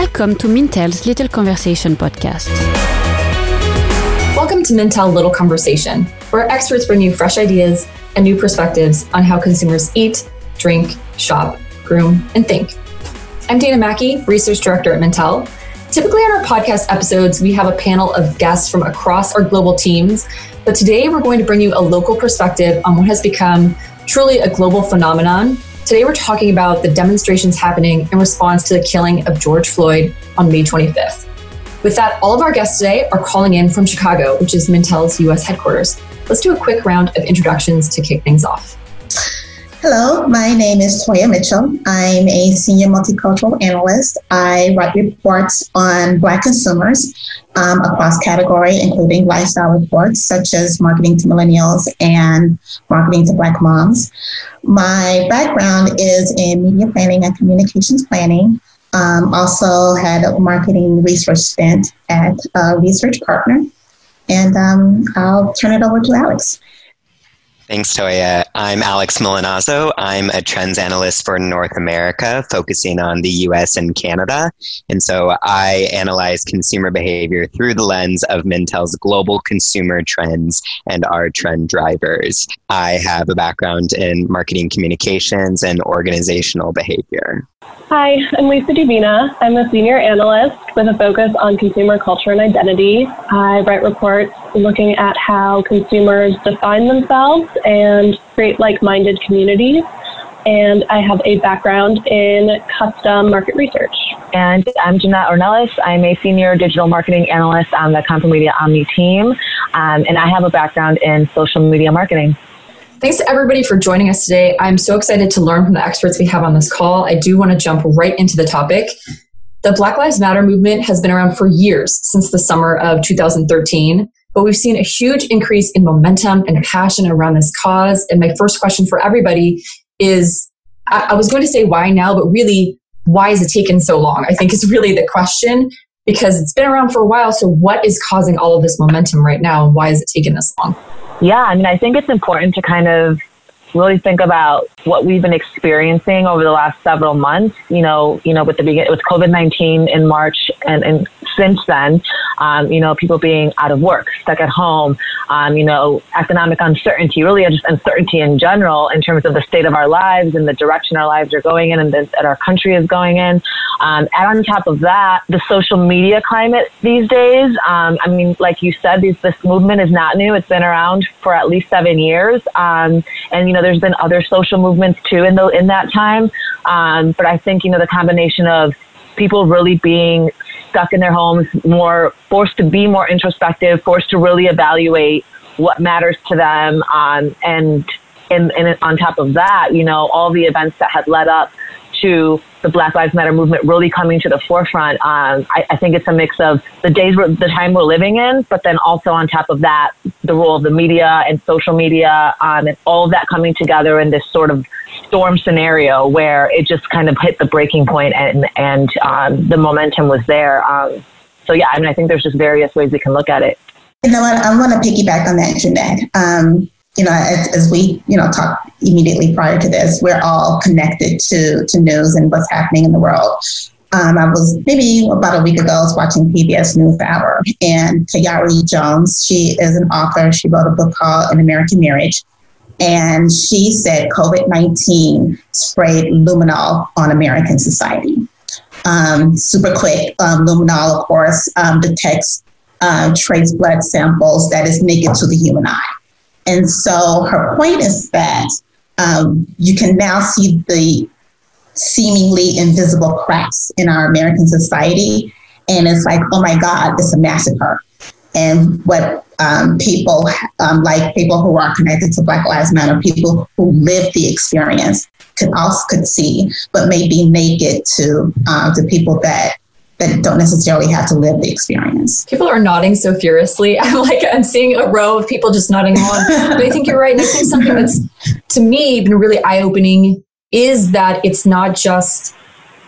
Welcome to Mintel's Little Conversation podcast. Welcome to Mintel Little Conversation, where experts bring you fresh ideas and new perspectives on how consumers eat, drink, shop, groom, and think. I'm Dana Macke, Research Director at Mintel. Typically, on our podcast episodes, we have a panel of guests from across our global teams, but today we're going to bring you a local perspective on what has become truly a global phenomenon. Today, we're talking about the demonstrations happening in response to the killing of George Floyd on May 25th. With that, all of our guests today are calling in from Chicago, which is Mintel's US headquarters. Let's do a quick round of introductions to kick things off. Hello, my name is Toya Mitchell. I'm a senior multicultural analyst. I write reports on Black consumers um, across category, including lifestyle reports such as marketing to millennials and marketing to Black moms. My background is in media planning and communications planning. Um, also had a marketing research stint at a research partner. And um, I'll turn it over to Alex. Thanks, Toya. I'm Alex Milanazzo. I'm a trends analyst for North America, focusing on the US and Canada. And so I analyze consumer behavior through the lens of Mintel's global consumer trends and our trend drivers. I have a background in marketing communications and organizational behavior. Hi, I'm Lisa Dubina. I'm a senior analyst with a focus on consumer culture and identity. I write reports looking at how consumers define themselves and create like minded communities. And I have a background in custom market research. And I'm Jeanette Ornelas. I'm a senior digital marketing analyst on the Content Media Omni team. Um, and I have a background in social media marketing. Thanks to everybody for joining us today. I'm so excited to learn from the experts we have on this call. I do want to jump right into the topic. The Black Lives Matter movement has been around for years, since the summer of 2013, but we've seen a huge increase in momentum and passion around this cause. And my first question for everybody is I, was going to say why now, but really, why has it taken so long? I think is really the question because it's been around for a while. So, what is causing all of this momentum right now, and why has it taken this long? Yeah, I mean, I think it's important to kind of really think about what we've been experiencing over the last several months. You know, you know, with the begin with COVID nineteen in March, and, and since then, um, you know, people being out of work, stuck at home, um, you know, economic uncertainty, really just uncertainty in general in terms of the state of our lives and the direction our lives are going in and that our country is going in. Um, and on top of that, the social media climate these days. Um, I mean, like you said, these, this movement is not new. It's been around for at least seven years. Um, and, you know, there's been other social movements too in, the, in that time. Um, but I think, you know, the combination of people really being stuck in their homes, more forced to be more introspective, forced to really evaluate what matters to them, um, and, and and on top of that, you know, all the events that had led up to the Black Lives Matter movement really coming to the forefront. Um, I, I, think it's a mix of the days, the time we're living in, but then also on top of that, the role of the media and social media, um, and all of that coming together in this sort of storm scenario where it just kind of hit the breaking point and and um, the momentum was there. Um, so yeah, I mean, I think there's just various ways we can look at it. You know what? I want to piggyback on that, Jeanette. Um, you know, as, as, we, you know, talked immediately prior to this, we're all connected to, to news and what's happening in the world. Um, I was maybe about a week ago, I was watching PBS NewsHour and Tayari Jones, she is an author. She wrote a book called An American Marriage. And she said COVID 19 sprayed luminol on American society. Um, super quick, um, luminol, of course, um, detects uh, trace blood samples that is naked to the human eye. And so her point is that um, you can now see the seemingly invisible cracks in our American society. And it's like, oh my God, it's a massacre. And what um, people um, like people who are connected to Black Lives Matter, people who live the experience, could also could see, but may be naked to uh, to people that that don't necessarily have to live the experience. People are nodding so furiously. I'm like, I'm seeing a row of people just nodding along. but I think you're right. And I think something that's, to me, been really eye opening is that it's not just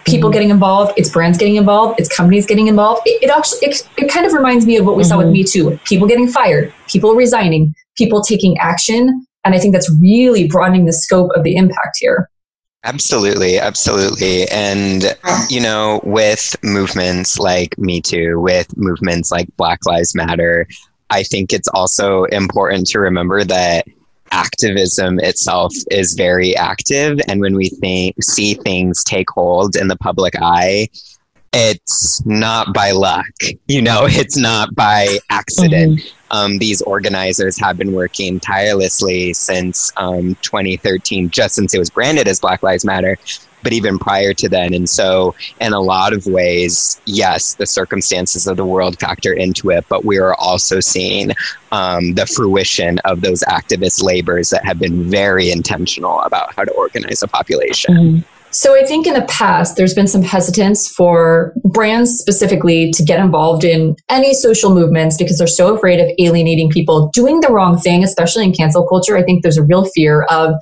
people mm-hmm. getting involved, it's brands getting involved, it's companies getting involved. It, it actually, it, it, kind of reminds me of what we mm-hmm. saw with mm-hmm. Me Too people getting fired, people resigning, people taking action. And I think that's really broadening the scope of the impact here. Absolutely, absolutely. And, you know, with movements like Me Too, with movements like Black Lives Matter, I think it's also important to remember that activism itself is very active. And when we think, see things take hold in the public eye, it's not by luck, you know, it's not by accident. Mm-hmm. Um, these organizers have been working tirelessly since um, 2013, just since it was branded as Black Lives Matter, but even prior to then. And so, in a lot of ways, yes, the circumstances of the world factor into it, but we are also seeing um, the fruition of those activist labors that have been very intentional about how to organize a population. Mm-hmm. So I think in the past, there's been some hesitance for brands specifically to get involved in any social movements because they're so afraid of alienating people doing the wrong thing, especially in cancel culture. I think there's a real fear of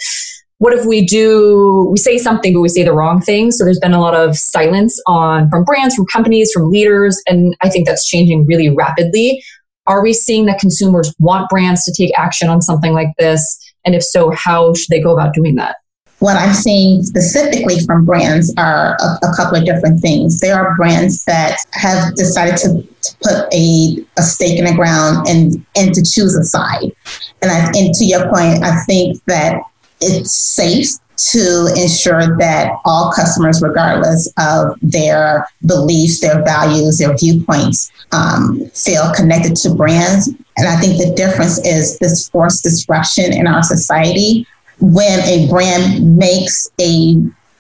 what if we do we say something but we say the wrong thing. So there's been a lot of silence on from brands from companies from leaders and i think that's changing really rapidly. Are we seeing that consumers want brands to take action on something like this? And if so how should they go about doing that what I'm seeing specifically from brands are a, a, couple of different things. There are brands that have decided to, to put a, a stake in the ground and, and to choose a side. And, I, and to your point, I think that it's safe to ensure that all customers, regardless of their beliefs, their values, their viewpoints, um, feel connected to brands. And I think the difference is this forced disruption in our society when a brand makes a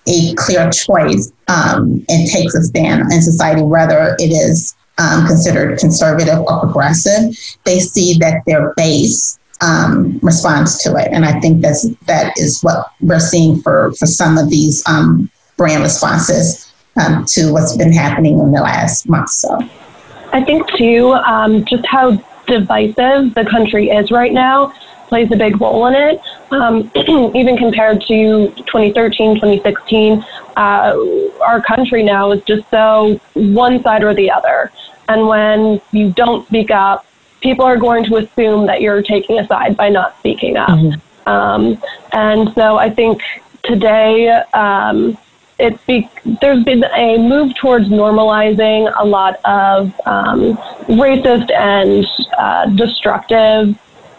a clear choice um, and takes a stand in society, whether it is um, considered conservative or progressive, they see that their base um, responds to it, and I think that's that is what we're seeing for for some of these um, brand responses um, to what's been happening in the last month. So, I think too, um, just how divisive the country is right now plays a big role in it. Um, even compared to 2013, 2016, uh, our country now is just so one side or the other. And when you don't speak up, people are going to assume that you're taking a side by not speaking up. Mm-hmm. Um, and so I think today, um, it's be, there's been a move towards normalizing a lot of um, racist and uh, destructive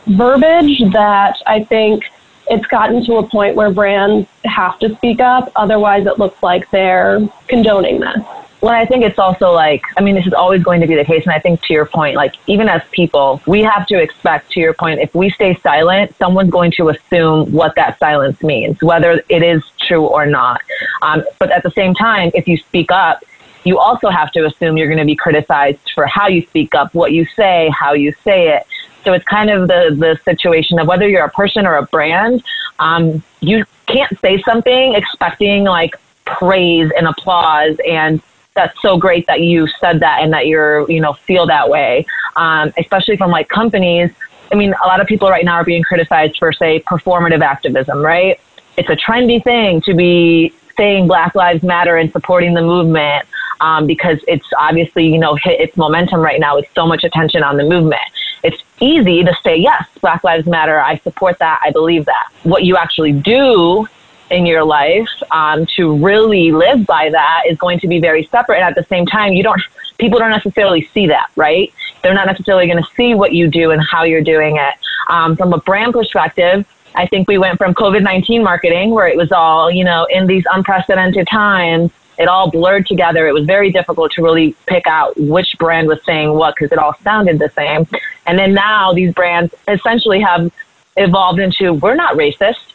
verbiage that I think it's gotten to a point where brands have to speak up. Otherwise, it looks like they're condoning this. Well, I think it's also like, I mean, this is always going to be the case. And I think to your point, like, even as people, we have to expect, to your point, if we stay silent, someone's going to assume what that silence means, whether it is true or not. Um, but at the same time, if you speak up, you also have to assume you're going to be criticized for how you speak up, what you say, how you say it. So it's kind of the, the situation of whether you're a person or a brand, um, you can't say something expecting like praise and applause and that's so great that you said that and that you're, you know, feel that way. Um, especially from like companies. I mean, a lot of people right now are being criticized for, say, performative activism, right? It's a trendy thing to be saying Black Lives Matter and supporting the movement um, because it's obviously, you know, hit its momentum right now with so much attention on the movement. It's easy to say, yes, Black Lives Matter. I support that. I believe that. What you actually do in your life um, to really live by that is going to be very separate. And at the same time, you don't, people don't necessarily see that, right? They're not necessarily going to see what you do and how you're doing it. Um, from a brand perspective, I think we went from COVID 19 marketing, where it was all, you know, in these unprecedented times, it all blurred together. It was very difficult to really pick out which brand was saying what because it all sounded the same. And then now these brands essentially have evolved into we're not racist.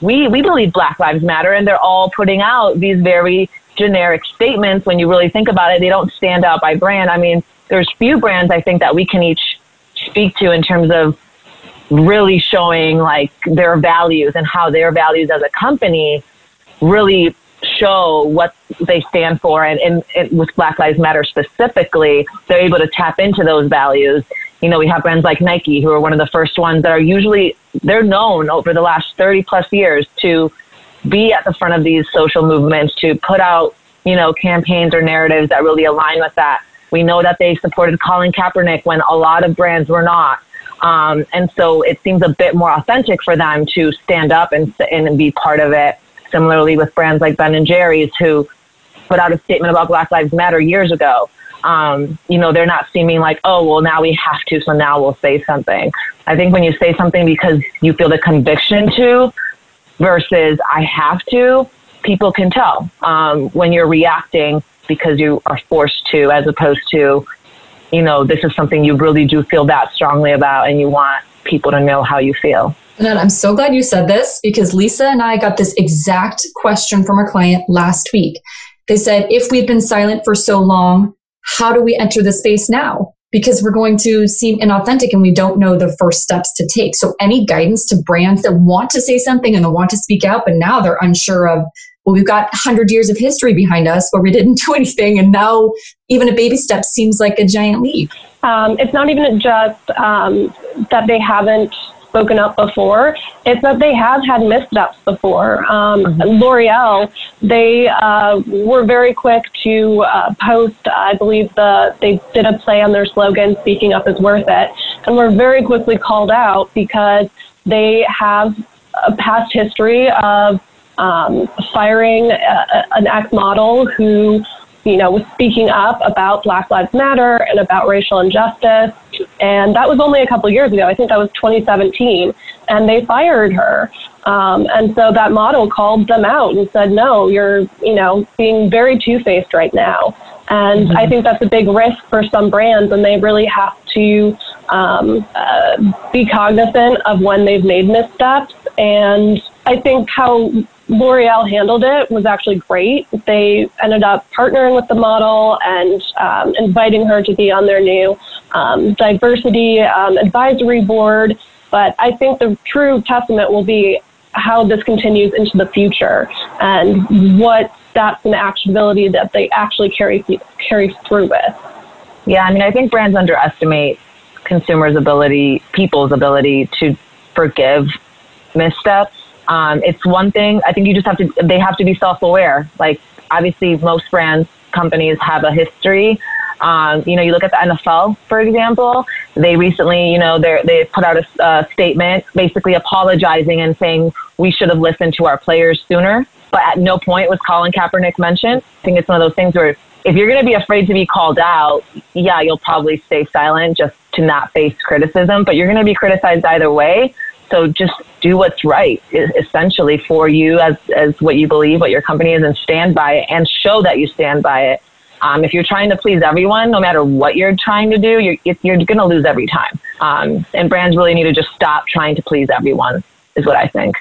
We we believe Black Lives Matter, and they're all putting out these very generic statements. When you really think about it, they don't stand out by brand. I mean, there's few brands I think that we can each speak to in terms of really showing like their values and how their values as a company really show what they stand for and, and, and, with black lives matter specifically they're able to tap into those values you know we have brands like nike who are one of the first ones that are usually they're known over the last 30 plus years to be at the front of these social movements to put out you know campaigns or narratives that really align with that. We know that they supported colin kaepernick when a lot of brands were not. Um, and so it seems a bit more authentic for them to stand up and, and be part of it. Similarly with brands like Ben and Jerry's, who put out a statement about Black Lives Matter years ago. Um, you know, they're not seeming like, oh, well, now we have to, so now we'll say something. I think when you say something because you feel the conviction to versus I have to, people can tell um, when you're reacting because you are forced to, as opposed to, you know, this is something you really do feel that strongly about and you want people to know how you feel. And I'm so glad you said this because Lisa and I got this exact question from a client last week. They said, if we've been silent for so long, how do we enter the space now? Because we're going to seem inauthentic and we don't know the first steps to take. So any guidance to brands that want to say something and they want to speak out, but now they're unsure of, well, we've got 100 years of history behind us where we didn't do anything. And now even a baby step seems like a giant leap. Um, it's not even just um, that they haven't spoken up before. It's that they have had missteps before. Um, mm-hmm. L'Oreal, they uh, were very quick to uh, post. I believe the they did a play on their slogan, "Speaking up is worth it," and were very quickly called out because they have a past history of um, firing a, an ex model who you know, was speaking up about Black Lives Matter and about racial injustice. And that was only a couple years ago. I think that was 2017. And they fired her. Um, and so that model called them out and said, no, you're, you know, being very two faced right now. And mm-hmm. I think that's a big risk for some brands, and they really have to um, uh, be cognizant of when they've made missteps. And I think how L'Oreal handled it was actually great. They ended up partnering with the model and um, inviting her to be on their new um, diversity um, advisory board. But I think the true testament will be how this continues into the future and what steps and actionability that they actually carry carry through with. Yeah, I mean, I think brands underestimate consumers' ability, people's ability to forgive missteps um, it's one thing. I think you just have to. They have to be self-aware. Like obviously, most brands companies have a history. Um, you know, you look at the NFL, for example. They recently, you know, they they put out a, a statement basically apologizing and saying we should have listened to our players sooner. But at no point was Colin Kaepernick mentioned. I think it's one of those things where if you're going to be afraid to be called out, yeah, you'll probably stay silent just to not face criticism. But you're going to be criticized either way. So just do what's right, essentially for you as as what you believe, what your company is, and stand by it, and show that you stand by it. Um, if you're trying to please everyone, no matter what you're trying to do, you're you're going to lose every time. Um, and brands really need to just stop trying to please everyone. Is what I think.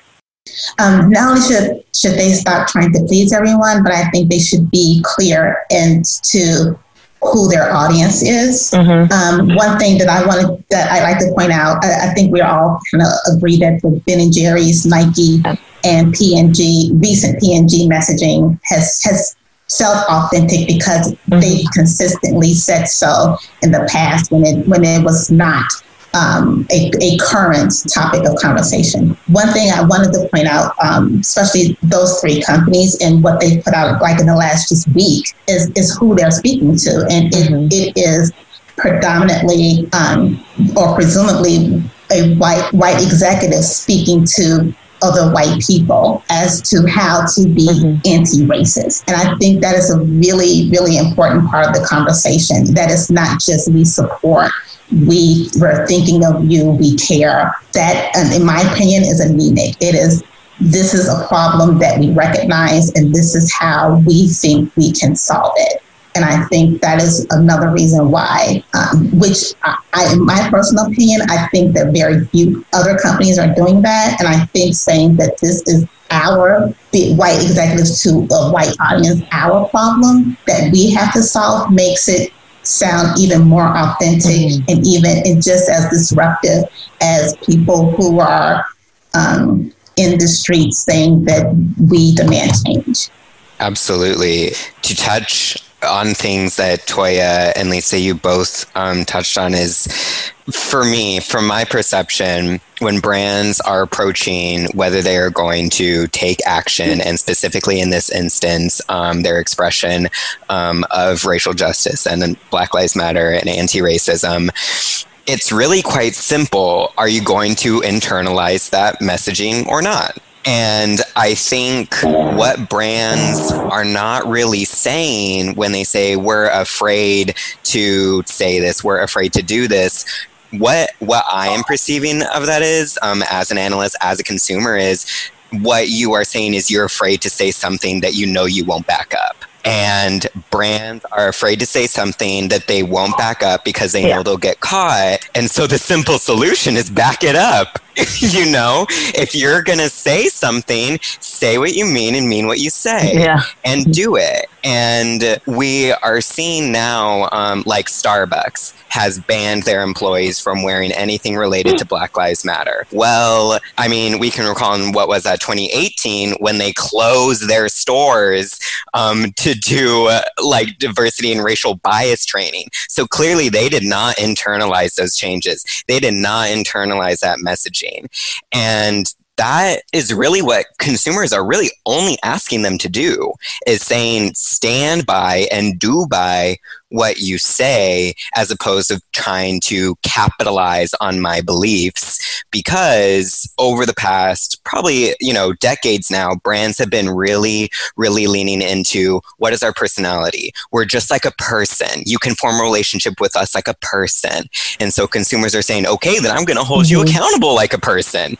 Um, not only should should they stop trying to please everyone, but I think they should be clear and to who their audience is. Mm-hmm. Um, one thing that I wanted that I like to point out, I, I think we all kind of agree that for Ben and Jerry's, Nike, and P&G, recent P&G messaging has has felt authentic because mm-hmm. they've consistently said so in the past when it when it was not um, a, a, current topic of conversation. One thing I wanted to point out, um, especially those three companies and what they put out like in the last just week, is, is who they're speaking to. And mm-hmm. it, it is predominantly um, or presumably a white white executive speaking to other white people as to how to be mm-hmm. anti-racist. And I think that is a really, really important part of the conversation. That is not just we support we were thinking of you, we care. That, in my opinion, is anemic. It is, this is a problem that we recognize, and this is how we think we can solve it. And I think that is another reason why, um, which I, I, in my personal opinion, I think that very few other companies are doing that. And I think saying that this is our white executives to a white audience, our problem that we have to solve makes it sound even more authentic mm-hmm. and even and just as disruptive as people who are um, in the streets saying that we demand change. Absolutely. To touch on things that Toya and Lisa, you both um, touched on is for me, from my perception, when brands are approaching whether they are going to take action, and specifically in this instance, um, their expression um, of racial justice and Black Lives Matter and anti racism, it's really quite simple. Are you going to internalize that messaging or not? And I think what brands are not really saying when they say we're afraid to say this, we're afraid to do this, what what I am perceiving of that is, um, as an analyst, as a consumer, is what you are saying is you're afraid to say something that you know you won't back up. And brands are afraid to say something that they won't back up because they know they'll get caught. And so the simple solution is back it up. you know, if you're going to say something, say what you mean and mean what you say Yeah. and do it. And we are seeing now, um, like Starbucks has banned their employees from wearing anything related to Black Lives Matter. Well, I mean, we can recall in what was that 2018 when they closed their stores um, to do uh, like diversity and racial bias training. So clearly, they did not internalize those changes. They did not internalize that messaging, and that is really what consumers are really only asking them to do is saying stand by and do by what you say as opposed to trying to capitalize on my beliefs. Because over the past probably you know decades now brands have been really really leaning into what is our personality? We're just like a person. You can form a relationship with us like a person. And so consumers are saying okay then i'm going to hold you mm-hmm. accountable like a person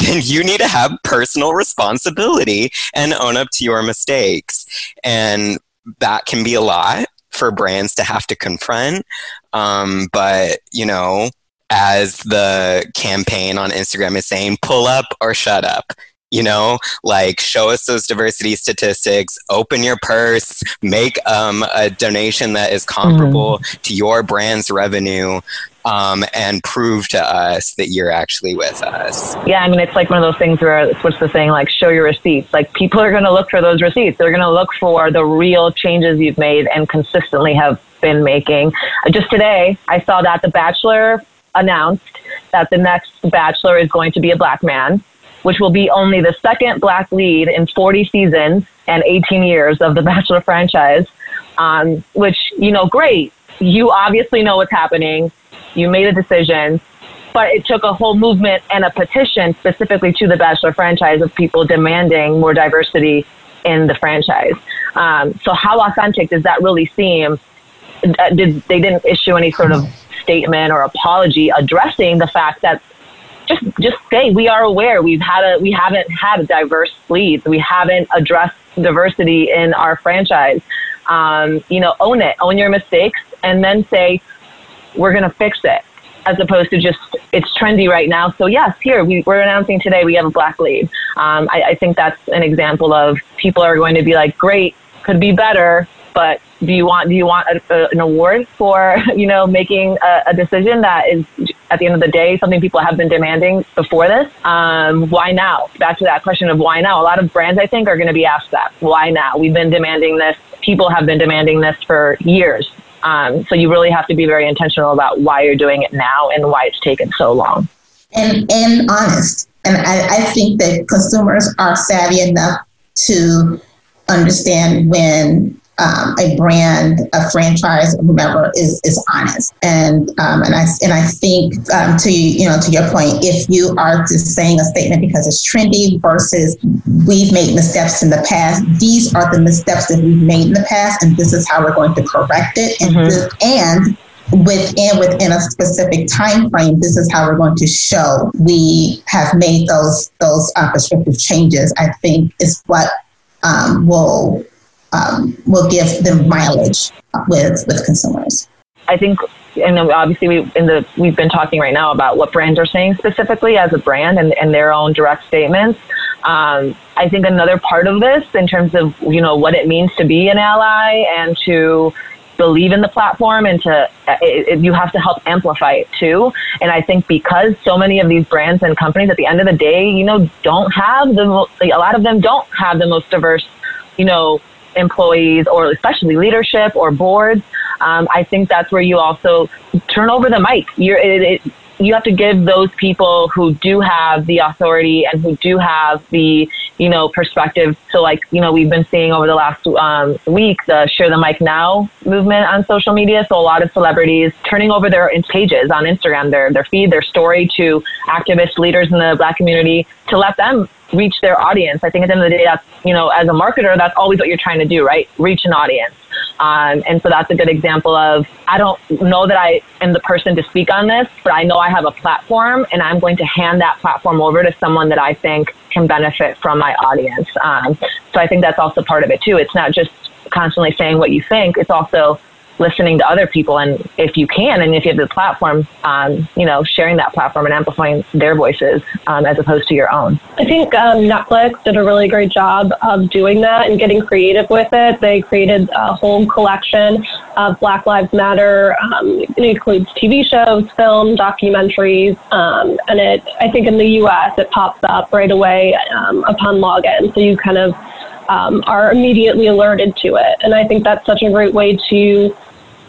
then you need to have personal responsibility and own up to your mistakes. And that can be a lot for brands to have to confront. Um, but, you know, as the campaign on Instagram is saying, pull up or shut up. You know, like show us those diversity statistics, open your purse, make um, a donation that is comparable to your brand's revenue, um, and prove to us that you're actually with us. Yeah, I mean, it's like one of those things where what's the saying, like, show your receipts. Like, people are going to look for those receipts. They're going to look for the real changes you've made and consistently have been making. Uh, Just today, I saw that The Bachelor announced that the next Bachelor is going to be a black man, which will be only the second black lead in 40 seasons and 18 years of the Bachelor franchise. Um, which, you know, great. You obviously know what's happening. You made a decision but it took a whole movement and a petition specifically to the Bachelor franchise of people demanding more diversity in the franchise. Um, so, how authentic does that really seem? Uh, Did they didn't issue any sort of statement or apology addressing the fact that just just say we are aware we've had a we haven't had diverse leads we haven't addressed diversity in our franchise. Um, you know, own it, own your mistakes, and then say we're going to fix it as opposed to just it's trendy right now. So yes, here we, we're announcing today we have a black lead. Um, I, I think that's an example of people are going to be like, great, could be better, but do you want do you want a, a, an award for you know making a, a decision that is at the end of the day something people have been demanding before this? Um, why now? Back to that question of why now. A lot of brands I think are going to be asked that. Why now? We've been demanding this. People have been demanding this for years. Um, so you really have to be very intentional about why you're doing it now and why it's taken so long. and and honest. And I, I think that consumers are savvy enough to understand when um, a brand, a franchise, whomever is is honest. And um, and I and I think um, to you know to your point, if you are just saying a statement because it's trendy versus we've made missteps in the past, these are the missteps that we've made in the past, and this is how we're going to correct it. And Mhm. this, and within within a specific time frame this is how we're going to show we have made those those uh, prescriptive changes i think is what um, will um, will give them mileage with with consumers I think, and obviously we in the we've been talking right now about what brands are saying specifically as a brand and, and their own direct statements. Um, I think another part of this, in terms of you know what it means to be an ally and to believe in the platform and to it, it, you have to help amplify it too. And I think because so many of these brands and companies at the end of the day, you know, don't have the a lot of them don't have the most diverse, you know, employees or especially leadership or boards. Um, I think that's where you also turn over the mic. You're, it, it, you have to give those people who do have the authority and who do have the you know, perspective. So, like, you know, we've been seeing over the last um, week the Share the Mic Now movement on social media. So, a lot of celebrities turning over their pages on Instagram, their, their feed, their story to activist leaders in the Black community to let them reach their audience. I think at the end of the day, that's, you know, as a marketer, that's always what you're trying to do, right? Reach an audience. Um, and so that's a good example of I don't know that I am the person to speak on this, but I know I have a platform and I'm going to hand that platform over to someone that I think can benefit from my audience. Um, so I think that's also part of it too. It's not just constantly saying what you think, it's also listening to other people and if you can and if you have the platform um, you know sharing that platform and amplifying their voices um, as opposed to your own. I think um, netflix did a really great job of doing that and getting creative with it. They created a whole collection of black lives matter um, it includes tv shows film documentaries um, and it i think in the us it pops up right away um, upon login. So you kind of are immediately alerted to it. And I think that's such a great way to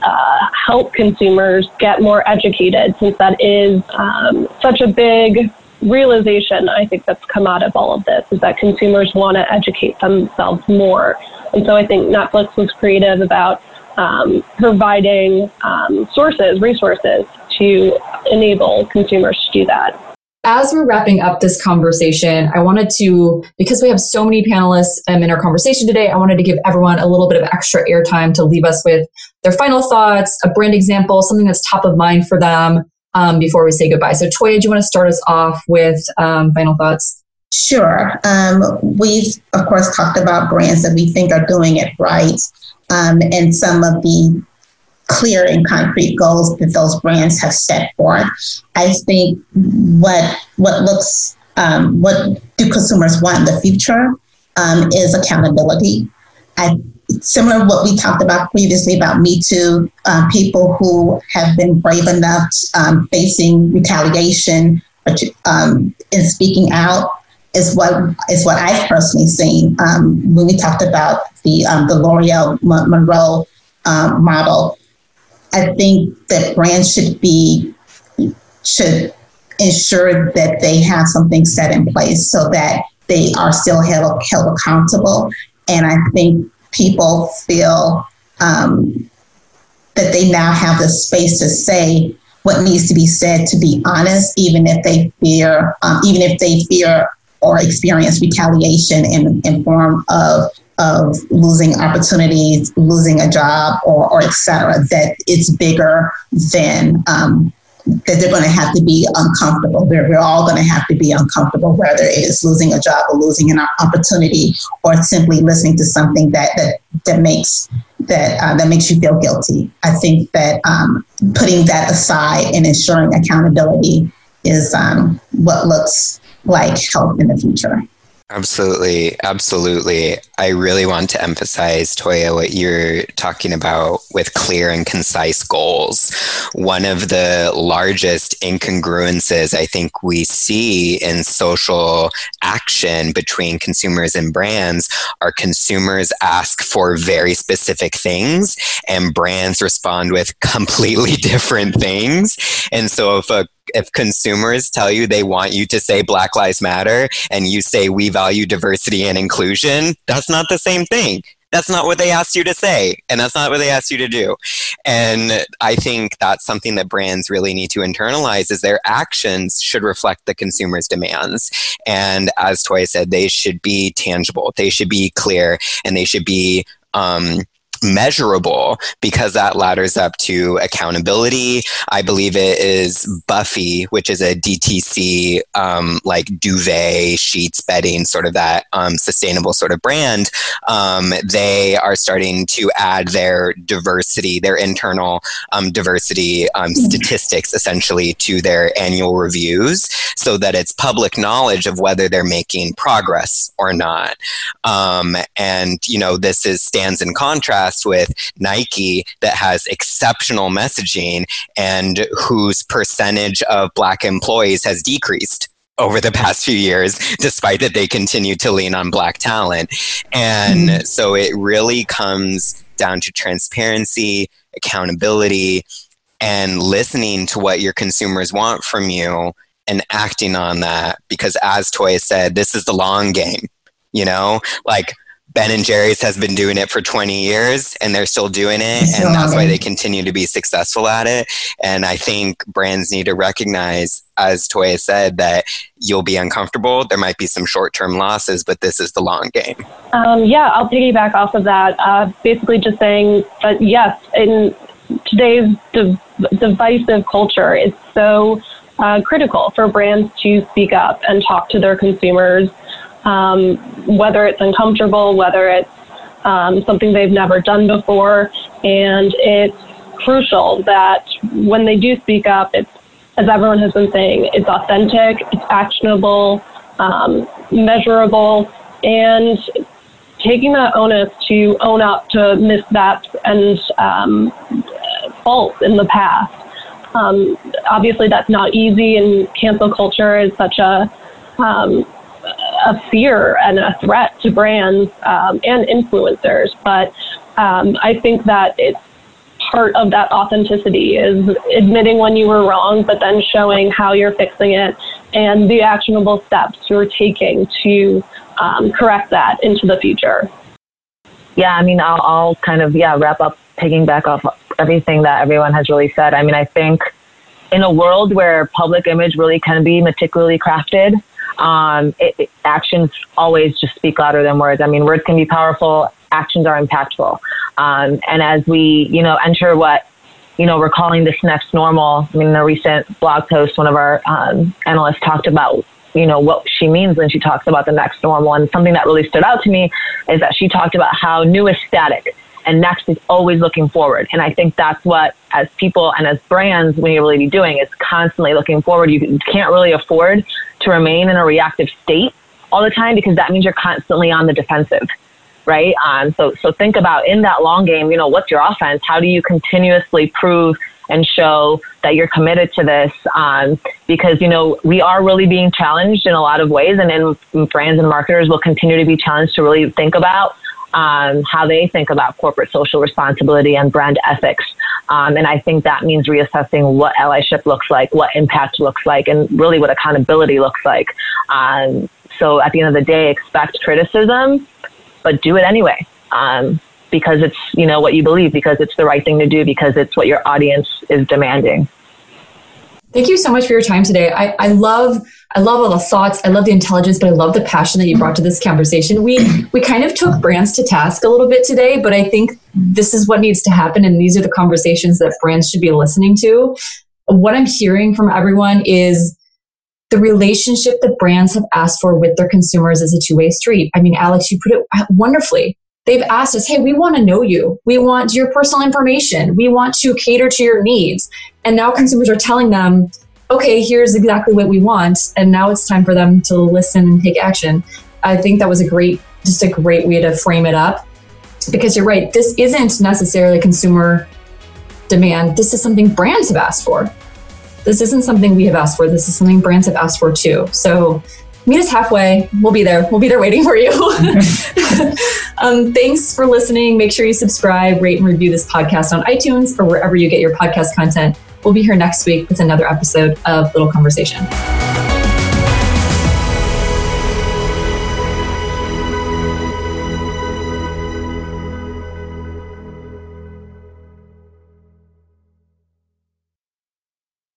uh, help consumers get more educated since that is um, such a big realization I think that's come out of all of this is that consumers want to educate themselves more. And so I think Netflix was creative about um, providing um, sources, resources to enable consumers to do that as we're wrapping up this conversation, I wanted to, because we have so many panelists um, in our conversation today, I wanted to give everyone a little bit of extra airtime to leave us with their final thoughts, a brand example, something that's top of mind for them um, before we say goodbye. So, Toya, do you want to start us off with um, final thoughts? Sure. Um, we've, of course, talked about brands that we think are doing it right. Um, and some of the clear and concrete goals that those brands have set forth. I think what what looks um, what do consumers want in the future um, is accountability. I similar to what we talked about previously about Me Too, uh, people who have been brave enough um, facing retaliation um, and speaking out is what is what I've personally seen um, when we talked about the um, the L'Oreal Munroe um, model. I think that brands should be should ensure that they have something set in place so that they are still held, held accountable. And I think people feel um, that they now have the space to say what needs to be said to be honest, even if they fear, um, even if they fear or experience retaliation in, in form of of losing opportunities, losing a job, or, or et cetera, that it's bigger than um, that they're going to have to be uncomfortable. We're, we're all going to have to be uncomfortable, whether it is losing a job or losing an opportunity, or simply listening to something that that that makes that uh, that makes you feel guilty. I think that um, putting that aside and ensuring accountability is um, what looks like help in the future. Absolutely. Absolutely. I really want to emphasize, Toya, what you're talking about with clear and concise goals. One of the largest incongruences I think we see in social action between consumers and brands are consumers ask for very specific things and brands respond with completely different things. And so if a if consumers tell you they want you to say Black Lives Matter and you say we value diversity and inclusion, that's not the same thing. That's not what they asked you to say, and that's not what they asked you to do. And I think that's something that brands really need to internalize is their actions should reflect the consumer's demands. And as Toya said, they should be tangible, they should be clear, and they should be um, measurable because that ladders up to accountability. I believe it is Buffy, which is a DTC um, like duvet sheets bedding, sort of that um, sustainable sort of brand. Um, they are starting to add their diversity, their internal um, diversity um, statistics, essentially, to their annual reviews, so that it's public knowledge of whether they're making progress or not. Um, and you know, this is stands in contrast contrast with Nike that has exceptional messaging and whose percentage of black employees has decreased over the past few years, despite that they continue to lean on black talent. And mm-hmm. so it really comes down to transparency, accountability, and listening to what your consumers want from you and acting on that. Because as Toy said, this is the long game You know, like Ben and Jerry's has been doing it for 20 years and they're still doing it. and that's why they continue to be successful at it. And I think brands need to recognize, as Toya said, that you'll be uncomfortable. There might be some short term losses, but this is the long game. Um, yeah, I'll piggyback off of that. Uh, basically, just saying that yes, in today's div- divisive culture, it's so uh, critical for brands to speak up and talk to their consumers um, whether it's uncomfortable, whether it's um, something they've never done before. And it's crucial that when they do speak up, it's, as everyone has been saying, it's authentic, it's actionable, um, measurable, and taking that onus to own up to missteps and um, faults in the past. Um, obviously, that's not easy, and cancel culture is such a um, a fear and a threat to brands um, and influencers. But um, I think that it's part of that authenticity is admitting when you were wrong, but then showing how you're fixing it and the actionable steps you're taking to um, correct that into the future. Yeah, I mean, I'll, I'll kind of yeah wrap up, picking back off everything that everyone has really said. I mean, I think in a world where public image really can be meticulously crafted, um, it, it, actions always just speak louder than words. I mean, words can be powerful, actions are impactful. Um, and as we, you know, enter what, you know, we're calling this next normal. I mean, in a recent blog post, one of our um, analysts talked about, you know, what she means when she talks about the next normal. And something that really stood out to me is that she talked about how new is static and next is always looking forward. And I think that's what, as people and as brands, we need really be doing is constantly looking forward. You can't really afford to remain in a reactive state all the time because that means you're constantly on the defensive, right? Um, so, so think about in that long game, you know, what's your offense? How do you continuously prove and show that you're committed to this? Um, because, you know, we are really being challenged in a lot of ways and, and brands and marketers will continue to be challenged to really think about um, how they think about corporate social responsibility and brand ethics. Um, and I think that means reassessing what allyship looks like, what impact looks like, and really what accountability looks like. Um, so at the end of the day, expect criticism, but do it anyway. Um, because it's you know what you believe, because it's the right thing to do, because it's what your audience is demanding. Thank you so much for your time today. I, I love I love all the thoughts. I love the intelligence, but I love the passion that you brought to this conversation. We we kind of took brands to task a little bit today, but I think this is what needs to happen, and these are the conversations that brands should be listening to. What I'm hearing from everyone is the relationship that brands have asked for with their consumers is a two-way street. I mean, Alex, you put it wonderfully. They've asked us, hey, we want to know you. We want your personal information. We want to cater to your needs. And now consumers are telling them, okay, here's exactly what we want. And now it's time for them to listen and take action. I think that was a great, just a great way to frame it up. Because you're right, this isn't necessarily consumer demand. This is something brands have asked for. This isn't something we have asked for. This is something brands have asked for too. So meet us halfway. We'll be there. We'll be there waiting for you. um, thanks for listening. Make sure you subscribe, rate, and review this podcast on iTunes or wherever you get your podcast content. We'll be here next week with another episode of Little Conversation.